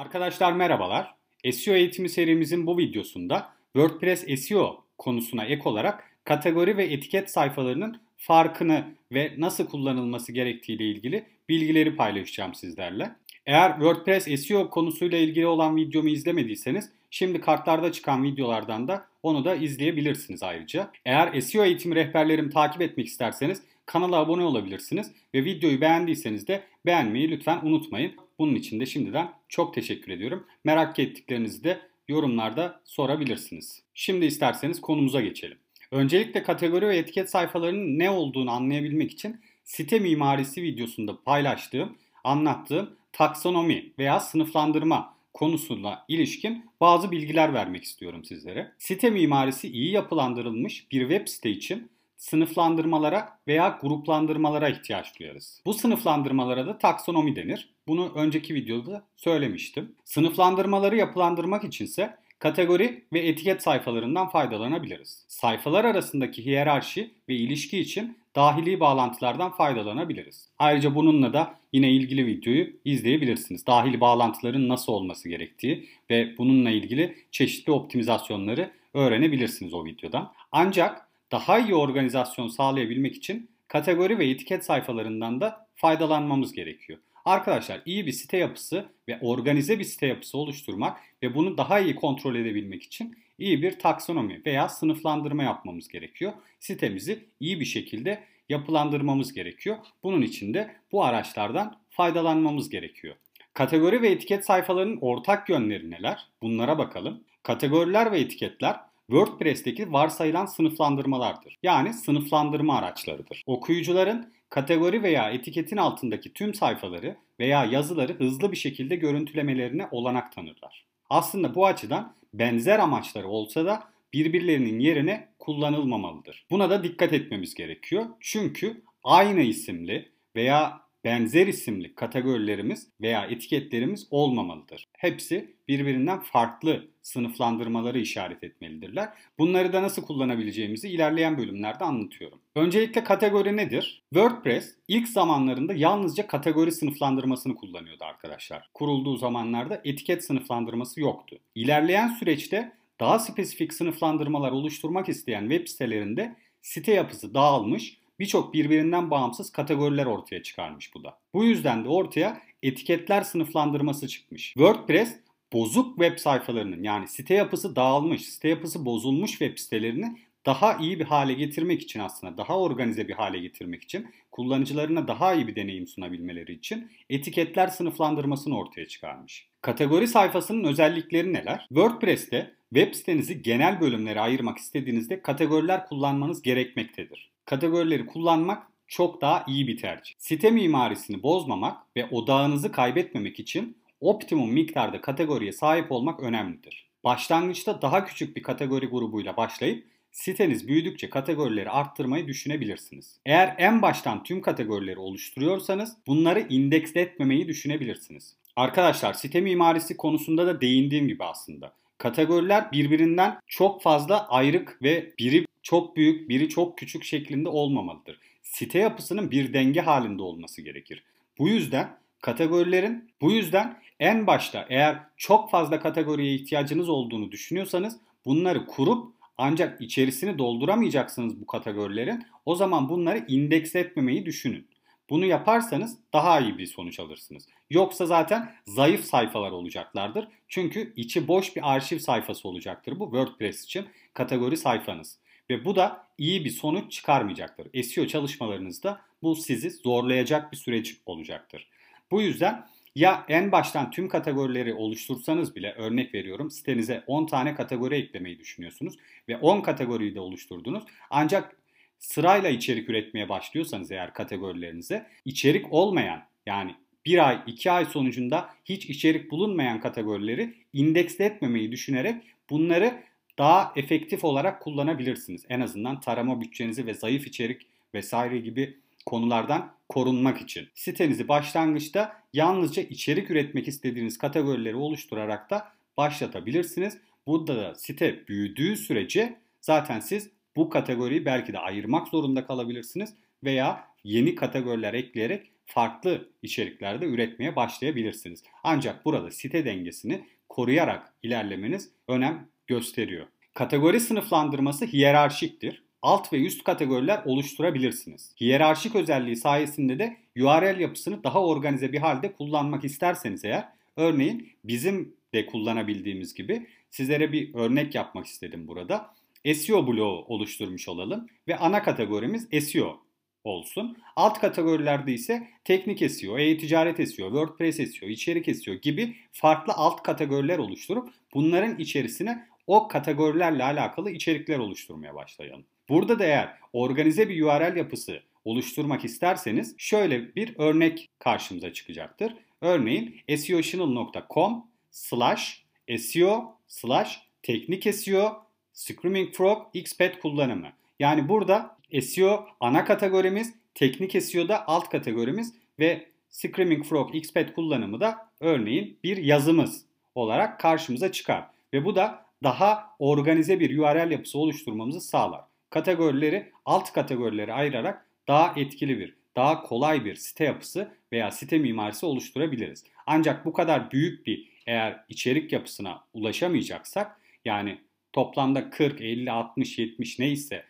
Arkadaşlar merhabalar. SEO eğitimi serimizin bu videosunda WordPress SEO konusuna ek olarak kategori ve etiket sayfalarının farkını ve nasıl kullanılması gerektiği ile ilgili bilgileri paylaşacağım sizlerle. Eğer WordPress SEO konusuyla ilgili olan videomu izlemediyseniz şimdi kartlarda çıkan videolardan da onu da izleyebilirsiniz ayrıca. Eğer SEO eğitimi rehberlerimi takip etmek isterseniz kanala abone olabilirsiniz ve videoyu beğendiyseniz de beğenmeyi lütfen unutmayın. Bunun için de şimdiden çok teşekkür ediyorum. Merak ettiklerinizi de yorumlarda sorabilirsiniz. Şimdi isterseniz konumuza geçelim. Öncelikle kategori ve etiket sayfalarının ne olduğunu anlayabilmek için site mimarisi videosunda paylaştığım, anlattığım taksonomi veya sınıflandırma konusuna ilişkin bazı bilgiler vermek istiyorum sizlere. Site mimarisi iyi yapılandırılmış bir web site için sınıflandırmalara veya gruplandırmalara ihtiyaç duyarız. Bu sınıflandırmalara da taksonomi denir. Bunu önceki videoda söylemiştim. Sınıflandırmaları yapılandırmak içinse kategori ve etiket sayfalarından faydalanabiliriz. Sayfalar arasındaki hiyerarşi ve ilişki için dahili bağlantılardan faydalanabiliriz. Ayrıca bununla da yine ilgili videoyu izleyebilirsiniz. Dahili bağlantıların nasıl olması gerektiği ve bununla ilgili çeşitli optimizasyonları öğrenebilirsiniz o videodan. Ancak daha iyi organizasyon sağlayabilmek için kategori ve etiket sayfalarından da faydalanmamız gerekiyor. Arkadaşlar iyi bir site yapısı ve organize bir site yapısı oluşturmak ve bunu daha iyi kontrol edebilmek için iyi bir taksonomi veya sınıflandırma yapmamız gerekiyor. Sitemizi iyi bir şekilde yapılandırmamız gerekiyor. Bunun için de bu araçlardan faydalanmamız gerekiyor. Kategori ve etiket sayfalarının ortak yönleri neler? Bunlara bakalım. Kategoriler ve etiketler WordPress'teki varsayılan sınıflandırmalardır. Yani sınıflandırma araçlarıdır. Okuyucuların kategori veya etiketin altındaki tüm sayfaları veya yazıları hızlı bir şekilde görüntülemelerine olanak tanırlar. Aslında bu açıdan benzer amaçları olsa da birbirlerinin yerine kullanılmamalıdır. Buna da dikkat etmemiz gerekiyor. Çünkü aynı isimli veya benzer isimli kategorilerimiz veya etiketlerimiz olmamalıdır. Hepsi birbirinden farklı sınıflandırmaları işaret etmelidirler. Bunları da nasıl kullanabileceğimizi ilerleyen bölümlerde anlatıyorum. Öncelikle kategori nedir? WordPress ilk zamanlarında yalnızca kategori sınıflandırmasını kullanıyordu arkadaşlar. Kurulduğu zamanlarda etiket sınıflandırması yoktu. İlerleyen süreçte daha spesifik sınıflandırmalar oluşturmak isteyen web sitelerinde site yapısı dağılmış birçok birbirinden bağımsız kategoriler ortaya çıkarmış bu da. Bu yüzden de ortaya etiketler sınıflandırması çıkmış. WordPress bozuk web sayfalarının yani site yapısı dağılmış, site yapısı bozulmuş web sitelerini daha iyi bir hale getirmek için aslında daha organize bir hale getirmek için kullanıcılarına daha iyi bir deneyim sunabilmeleri için etiketler sınıflandırmasını ortaya çıkarmış. Kategori sayfasının özellikleri neler? WordPress'te web sitenizi genel bölümlere ayırmak istediğinizde kategoriler kullanmanız gerekmektedir. Kategorileri kullanmak çok daha iyi bir tercih. Site mimarisini bozmamak ve odağınızı kaybetmemek için optimum miktarda kategoriye sahip olmak önemlidir. Başlangıçta daha küçük bir kategori grubuyla başlayıp siteniz büyüdükçe kategorileri arttırmayı düşünebilirsiniz. Eğer en baştan tüm kategorileri oluşturuyorsanız bunları indeksletmemeyi düşünebilirsiniz. Arkadaşlar site mimarisi konusunda da değindiğim gibi aslında. Kategoriler birbirinden çok fazla ayrık ve biri çok büyük, biri çok küçük şeklinde olmamalıdır. Site yapısının bir denge halinde olması gerekir. Bu yüzden kategorilerin bu yüzden en başta eğer çok fazla kategoriye ihtiyacınız olduğunu düşünüyorsanız bunları kurup ancak içerisini dolduramayacaksınız bu kategorilerin. O zaman bunları indeksletmemeyi düşünün. Bunu yaparsanız daha iyi bir sonuç alırsınız. Yoksa zaten zayıf sayfalar olacaklardır. Çünkü içi boş bir arşiv sayfası olacaktır bu WordPress için kategori sayfanız. Ve bu da iyi bir sonuç çıkarmayacaktır. SEO çalışmalarınızda bu sizi zorlayacak bir süreç olacaktır. Bu yüzden ya en baştan tüm kategorileri oluştursanız bile örnek veriyorum sitenize 10 tane kategori eklemeyi düşünüyorsunuz ve 10 kategoriyi de oluşturdunuz. Ancak sırayla içerik üretmeye başlıyorsanız eğer kategorilerinize içerik olmayan yani bir ay, iki ay sonucunda hiç içerik bulunmayan kategorileri indeksle etmemeyi düşünerek bunları daha efektif olarak kullanabilirsiniz. En azından tarama bütçenizi ve zayıf içerik vesaire gibi konulardan korunmak için. Sitenizi başlangıçta yalnızca içerik üretmek istediğiniz kategorileri oluşturarak da başlatabilirsiniz. Burada da site büyüdüğü sürece zaten siz bu kategoriyi belki de ayırmak zorunda kalabilirsiniz veya yeni kategoriler ekleyerek farklı içeriklerde üretmeye başlayabilirsiniz. Ancak burada site dengesini koruyarak ilerlemeniz önem gösteriyor. Kategori sınıflandırması hiyerarşiktir. Alt ve üst kategoriler oluşturabilirsiniz. Hiyerarşik özelliği sayesinde de URL yapısını daha organize bir halde kullanmak isterseniz eğer, örneğin bizim de kullanabildiğimiz gibi sizlere bir örnek yapmak istedim burada. SEO bloğu oluşturmuş olalım ve ana kategorimiz SEO olsun. Alt kategorilerde ise teknik SEO, e-ticaret SEO, WordPress SEO, içerik SEO gibi farklı alt kategoriler oluşturup bunların içerisine o kategorilerle alakalı içerikler oluşturmaya başlayalım. Burada da eğer organize bir URL yapısı oluşturmak isterseniz şöyle bir örnek karşımıza çıkacaktır. Örneğin seochannel.com slash SEO slash teknik SEO Screaming Frog XPath kullanımı. Yani burada SEO ana kategorimiz, teknik SEO'da alt kategorimiz ve Screaming Frog XPath kullanımı da örneğin bir yazımız olarak karşımıza çıkar. Ve bu da daha organize bir URL yapısı oluşturmamızı sağlar. Kategorileri alt kategorilere ayırarak daha etkili bir, daha kolay bir site yapısı veya site mimarisi oluşturabiliriz. Ancak bu kadar büyük bir eğer içerik yapısına ulaşamayacaksak yani toplamda 40, 50, 60, 70 neyse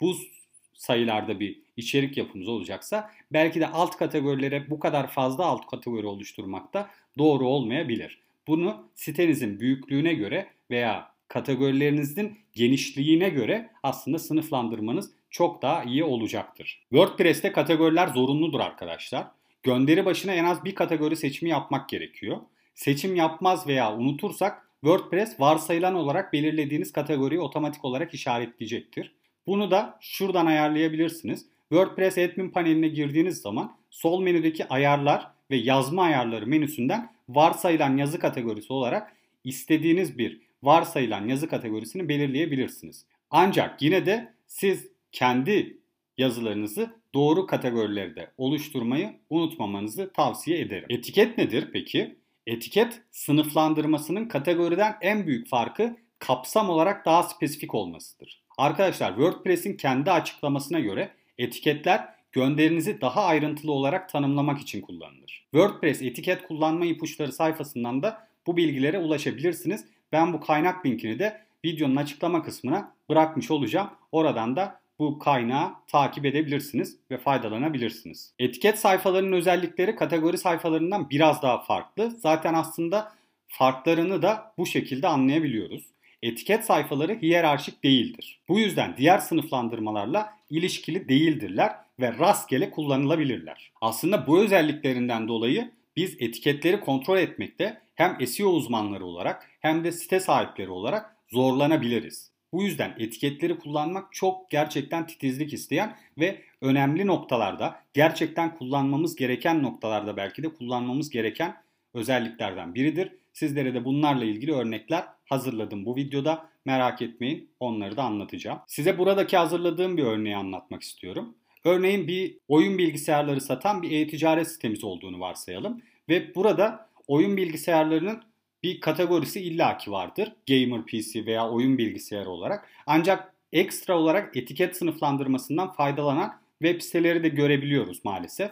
bu sayılarda bir içerik yapımız olacaksa belki de alt kategorilere bu kadar fazla alt kategori oluşturmak da doğru olmayabilir. Bunu sitenizin büyüklüğüne göre veya kategorilerinizin genişliğine göre aslında sınıflandırmanız çok daha iyi olacaktır. WordPress'te kategoriler zorunludur arkadaşlar. Gönderi başına en az bir kategori seçimi yapmak gerekiyor. Seçim yapmaz veya unutursak WordPress varsayılan olarak belirlediğiniz kategoriyi otomatik olarak işaretleyecektir. Bunu da şuradan ayarlayabilirsiniz. WordPress admin paneline girdiğiniz zaman sol menüdeki ayarlar ve yazma ayarları menüsünden varsayılan yazı kategorisi olarak istediğiniz bir varsayılan yazı kategorisini belirleyebilirsiniz. Ancak yine de siz kendi yazılarınızı doğru kategorilerde oluşturmayı unutmamanızı tavsiye ederim. Etiket nedir peki? Etiket sınıflandırmasının kategoriden en büyük farkı kapsam olarak daha spesifik olmasıdır. Arkadaşlar WordPress'in kendi açıklamasına göre etiketler gönderinizi daha ayrıntılı olarak tanımlamak için kullanılır. WordPress etiket kullanma ipuçları sayfasından da bu bilgilere ulaşabilirsiniz. Ben bu kaynak linkini de videonun açıklama kısmına bırakmış olacağım. Oradan da bu kaynağı takip edebilirsiniz ve faydalanabilirsiniz. Etiket sayfalarının özellikleri kategori sayfalarından biraz daha farklı. Zaten aslında farklarını da bu şekilde anlayabiliyoruz. Etiket sayfaları hiyerarşik değildir. Bu yüzden diğer sınıflandırmalarla ilişkili değildirler ve rastgele kullanılabilirler. Aslında bu özelliklerinden dolayı biz etiketleri kontrol etmekte hem SEO uzmanları olarak hem de site sahipleri olarak zorlanabiliriz. Bu yüzden etiketleri kullanmak çok gerçekten titizlik isteyen ve önemli noktalarda gerçekten kullanmamız gereken noktalarda belki de kullanmamız gereken özelliklerden biridir. Sizlere de bunlarla ilgili örnekler hazırladım bu videoda. Merak etmeyin onları da anlatacağım. Size buradaki hazırladığım bir örneği anlatmak istiyorum. Örneğin bir oyun bilgisayarları satan bir e-ticaret sitemiz olduğunu varsayalım. Ve burada oyun bilgisayarlarının bir kategorisi illaki vardır. Gamer PC veya oyun bilgisayarı olarak. Ancak ekstra olarak etiket sınıflandırmasından faydalanan web siteleri de görebiliyoruz maalesef.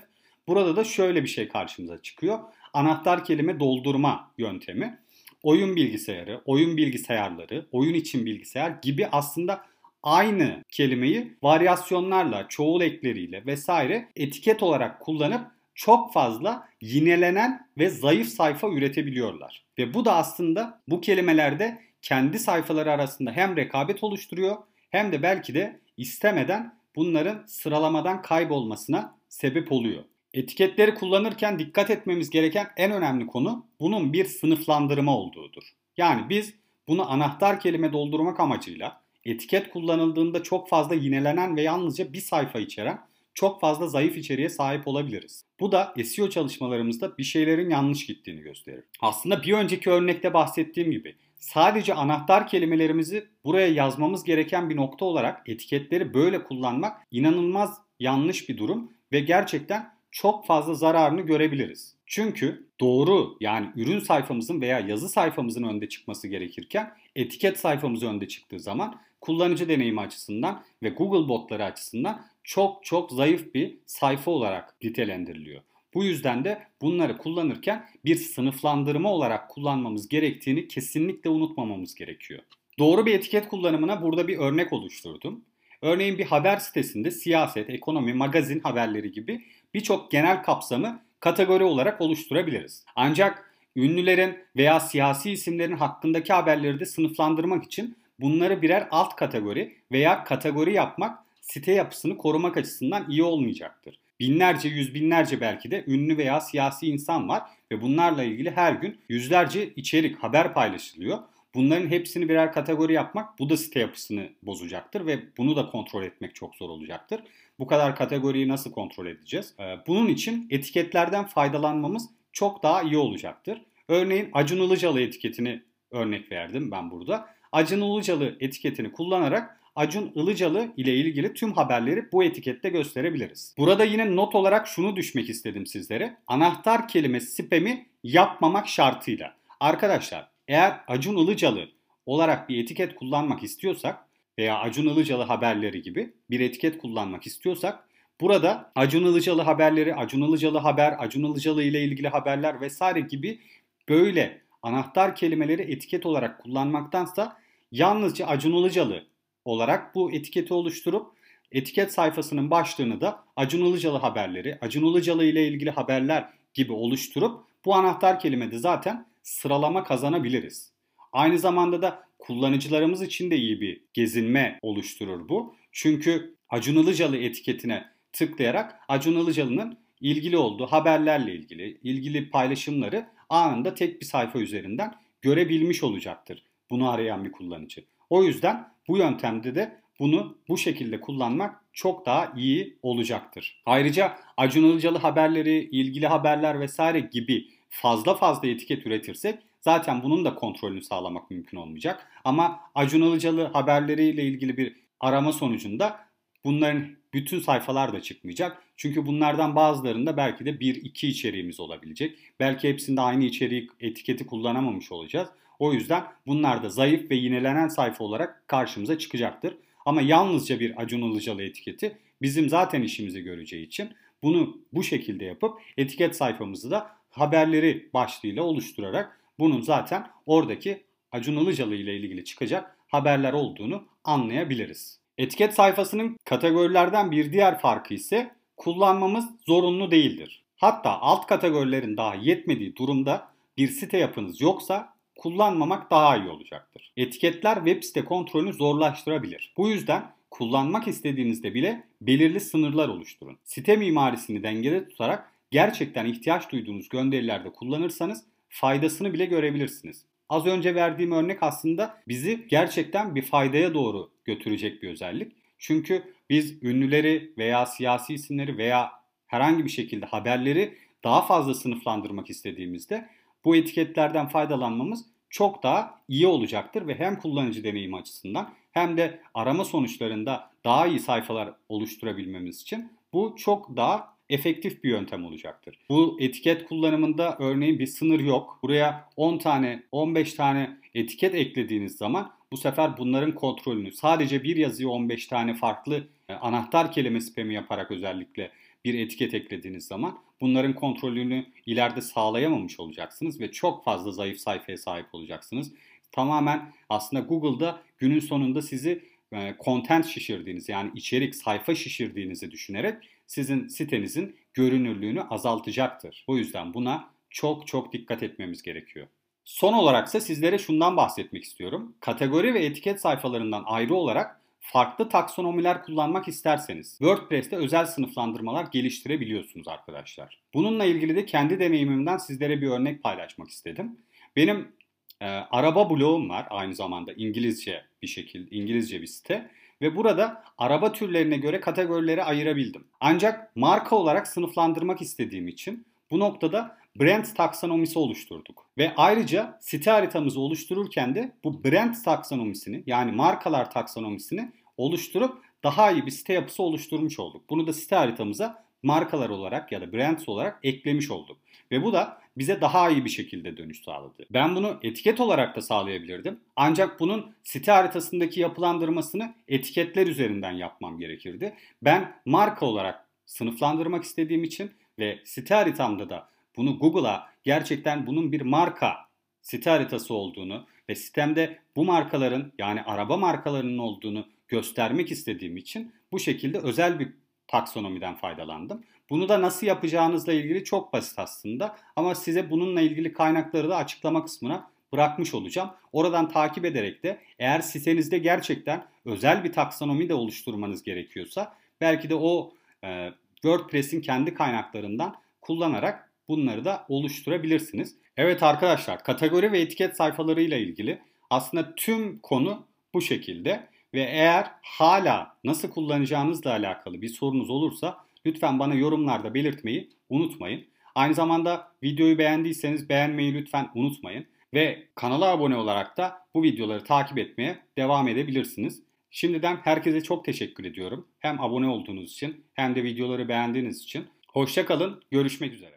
Burada da şöyle bir şey karşımıza çıkıyor. Anahtar kelime doldurma yöntemi. Oyun bilgisayarı, oyun bilgisayarları, oyun için bilgisayar gibi aslında aynı kelimeyi varyasyonlarla, çoğul ekleriyle vesaire etiket olarak kullanıp çok fazla yinelenen ve zayıf sayfa üretebiliyorlar. Ve bu da aslında bu kelimelerde kendi sayfaları arasında hem rekabet oluşturuyor hem de belki de istemeden bunların sıralamadan kaybolmasına sebep oluyor. Etiketleri kullanırken dikkat etmemiz gereken en önemli konu bunun bir sınıflandırma olduğudur. Yani biz bunu anahtar kelime doldurmak amacıyla etiket kullanıldığında çok fazla yinelenen ve yalnızca bir sayfa içeren çok fazla zayıf içeriğe sahip olabiliriz. Bu da SEO çalışmalarımızda bir şeylerin yanlış gittiğini gösterir. Aslında bir önceki örnekte bahsettiğim gibi sadece anahtar kelimelerimizi buraya yazmamız gereken bir nokta olarak etiketleri böyle kullanmak inanılmaz yanlış bir durum ve gerçekten çok fazla zararını görebiliriz. Çünkü doğru yani ürün sayfamızın veya yazı sayfamızın önde çıkması gerekirken etiket sayfamız önde çıktığı zaman kullanıcı deneyimi açısından ve Google botları açısından çok çok zayıf bir sayfa olarak nitelendiriliyor. Bu yüzden de bunları kullanırken bir sınıflandırma olarak kullanmamız gerektiğini kesinlikle unutmamamız gerekiyor. Doğru bir etiket kullanımına burada bir örnek oluşturdum. Örneğin bir haber sitesinde siyaset, ekonomi, magazin haberleri gibi birçok genel kapsamı kategori olarak oluşturabiliriz. Ancak ünlülerin veya siyasi isimlerin hakkındaki haberleri de sınıflandırmak için bunları birer alt kategori veya kategori yapmak site yapısını korumak açısından iyi olmayacaktır. Binlerce, yüz binlerce belki de ünlü veya siyasi insan var ve bunlarla ilgili her gün yüzlerce içerik, haber paylaşılıyor. Bunların hepsini birer kategori yapmak bu da site yapısını bozacaktır ve bunu da kontrol etmek çok zor olacaktır. Bu kadar kategoriyi nasıl kontrol edeceğiz? Ee, bunun için etiketlerden faydalanmamız çok daha iyi olacaktır. Örneğin Acun Ilıcalı etiketini örnek verdim ben burada. Acun Ilıcalı etiketini kullanarak Acun Ilıcalı ile ilgili tüm haberleri bu etikette gösterebiliriz. Burada yine not olarak şunu düşmek istedim sizlere. Anahtar kelime spam'i yapmamak şartıyla. Arkadaşlar eğer Acun Ilıcalı olarak bir etiket kullanmak istiyorsak veya Acun Ilıcalı haberleri gibi bir etiket kullanmak istiyorsak burada Acun Ilıcalı haberleri, Acun Ilıcalı haber, Acun Ilıcalı ile ilgili haberler vesaire gibi böyle anahtar kelimeleri etiket olarak kullanmaktansa yalnızca Acun Ilıcalı olarak bu etiketi oluşturup etiket sayfasının başlığını da Acun Ilıcalı haberleri, Acun Ilıcalı ile ilgili haberler gibi oluşturup bu anahtar kelimede zaten sıralama kazanabiliriz. Aynı zamanda da kullanıcılarımız için de iyi bir gezinme oluşturur bu. Çünkü Acun Ilıcalı etiketine tıklayarak Acun Ilıcalı'nın ilgili olduğu haberlerle ilgili, ilgili paylaşımları anında tek bir sayfa üzerinden görebilmiş olacaktır bunu arayan bir kullanıcı. O yüzden bu yöntemde de bunu bu şekilde kullanmak çok daha iyi olacaktır. Ayrıca Acun Ilıcalı haberleri, ilgili haberler vesaire gibi fazla fazla etiket üretirsek zaten bunun da kontrolünü sağlamak mümkün olmayacak. Ama Acun Ilıcalı haberleriyle ilgili bir arama sonucunda bunların bütün sayfalar da çıkmayacak. Çünkü bunlardan bazılarında belki de bir iki içeriğimiz olabilecek. Belki hepsinde aynı içerik etiketi kullanamamış olacağız. O yüzden bunlar da zayıf ve yinelenen sayfa olarak karşımıza çıkacaktır. Ama yalnızca bir Acun Ilıcalı etiketi bizim zaten işimizi göreceği için bunu bu şekilde yapıp etiket sayfamızı da haberleri başlığıyla oluşturarak bunun zaten oradaki Acun Ilıcalı ile ilgili çıkacak haberler olduğunu anlayabiliriz. Etiket sayfasının kategorilerden bir diğer farkı ise kullanmamız zorunlu değildir. Hatta alt kategorilerin daha yetmediği durumda bir site yapınız yoksa kullanmamak daha iyi olacaktır. Etiketler web site kontrolünü zorlaştırabilir. Bu yüzden kullanmak istediğinizde bile belirli sınırlar oluşturun. Site mimarisini dengede tutarak gerçekten ihtiyaç duyduğunuz gönderilerde kullanırsanız faydasını bile görebilirsiniz. Az önce verdiğim örnek aslında bizi gerçekten bir faydaya doğru götürecek bir özellik. Çünkü biz ünlüleri veya siyasi isimleri veya herhangi bir şekilde haberleri daha fazla sınıflandırmak istediğimizde bu etiketlerden faydalanmamız çok daha iyi olacaktır ve hem kullanıcı deneyimi açısından hem de arama sonuçlarında daha iyi sayfalar oluşturabilmemiz için bu çok daha efektif bir yöntem olacaktır. Bu etiket kullanımında örneğin bir sınır yok. Buraya 10 tane, 15 tane etiket eklediğiniz zaman bu sefer bunların kontrolünü sadece bir yazıyı 15 tane farklı e, anahtar kelime spam'i yaparak özellikle bir etiket eklediğiniz zaman bunların kontrolünü ileride sağlayamamış olacaksınız ve çok fazla zayıf sayfaya sahip olacaksınız. Tamamen aslında Google'da günün sonunda sizi e, content şişirdiğiniz yani içerik sayfa şişirdiğinizi düşünerek sizin sitenizin görünürlüğünü azaltacaktır. O yüzden buna çok çok dikkat etmemiz gerekiyor. Son olarak ise sizlere şundan bahsetmek istiyorum. Kategori ve etiket sayfalarından ayrı olarak farklı taksonomiler kullanmak isterseniz WordPress'te özel sınıflandırmalar geliştirebiliyorsunuz arkadaşlar. Bununla ilgili de kendi deneyimimden sizlere bir örnek paylaşmak istedim. Benim e, araba blogum var aynı zamanda İngilizce bir şekilde İngilizce bir site ve burada araba türlerine göre kategorileri ayırabildim. Ancak marka olarak sınıflandırmak istediğim için bu noktada brand taksonomisi oluşturduk. Ve ayrıca site haritamızı oluştururken de bu brand taksonomisini yani markalar taksonomisini oluşturup daha iyi bir site yapısı oluşturmuş olduk. Bunu da site haritamıza markalar olarak ya da brands olarak eklemiş olduk. Ve bu da bize daha iyi bir şekilde dönüş sağladı. Ben bunu etiket olarak da sağlayabilirdim. Ancak bunun site haritasındaki yapılandırmasını etiketler üzerinden yapmam gerekirdi. Ben marka olarak sınıflandırmak istediğim için ve site haritamda da bunu Google'a gerçekten bunun bir marka site haritası olduğunu ve sistemde bu markaların yani araba markalarının olduğunu göstermek istediğim için bu şekilde özel bir taksonomiden faydalandım. Bunu da nasıl yapacağınızla ilgili çok basit aslında ama size bununla ilgili kaynakları da açıklama kısmına bırakmış olacağım. Oradan takip ederek de eğer sitenizde gerçekten özel bir taksonomi de oluşturmanız gerekiyorsa belki de o e, WordPress'in kendi kaynaklarından kullanarak bunları da oluşturabilirsiniz. Evet arkadaşlar kategori ve etiket sayfalarıyla ilgili aslında tüm konu bu şekilde ve eğer hala nasıl kullanacağınızla alakalı bir sorunuz olursa lütfen bana yorumlarda belirtmeyi unutmayın. Aynı zamanda videoyu beğendiyseniz beğenmeyi lütfen unutmayın. Ve kanala abone olarak da bu videoları takip etmeye devam edebilirsiniz. Şimdiden herkese çok teşekkür ediyorum. Hem abone olduğunuz için hem de videoları beğendiğiniz için. Hoşçakalın, görüşmek üzere.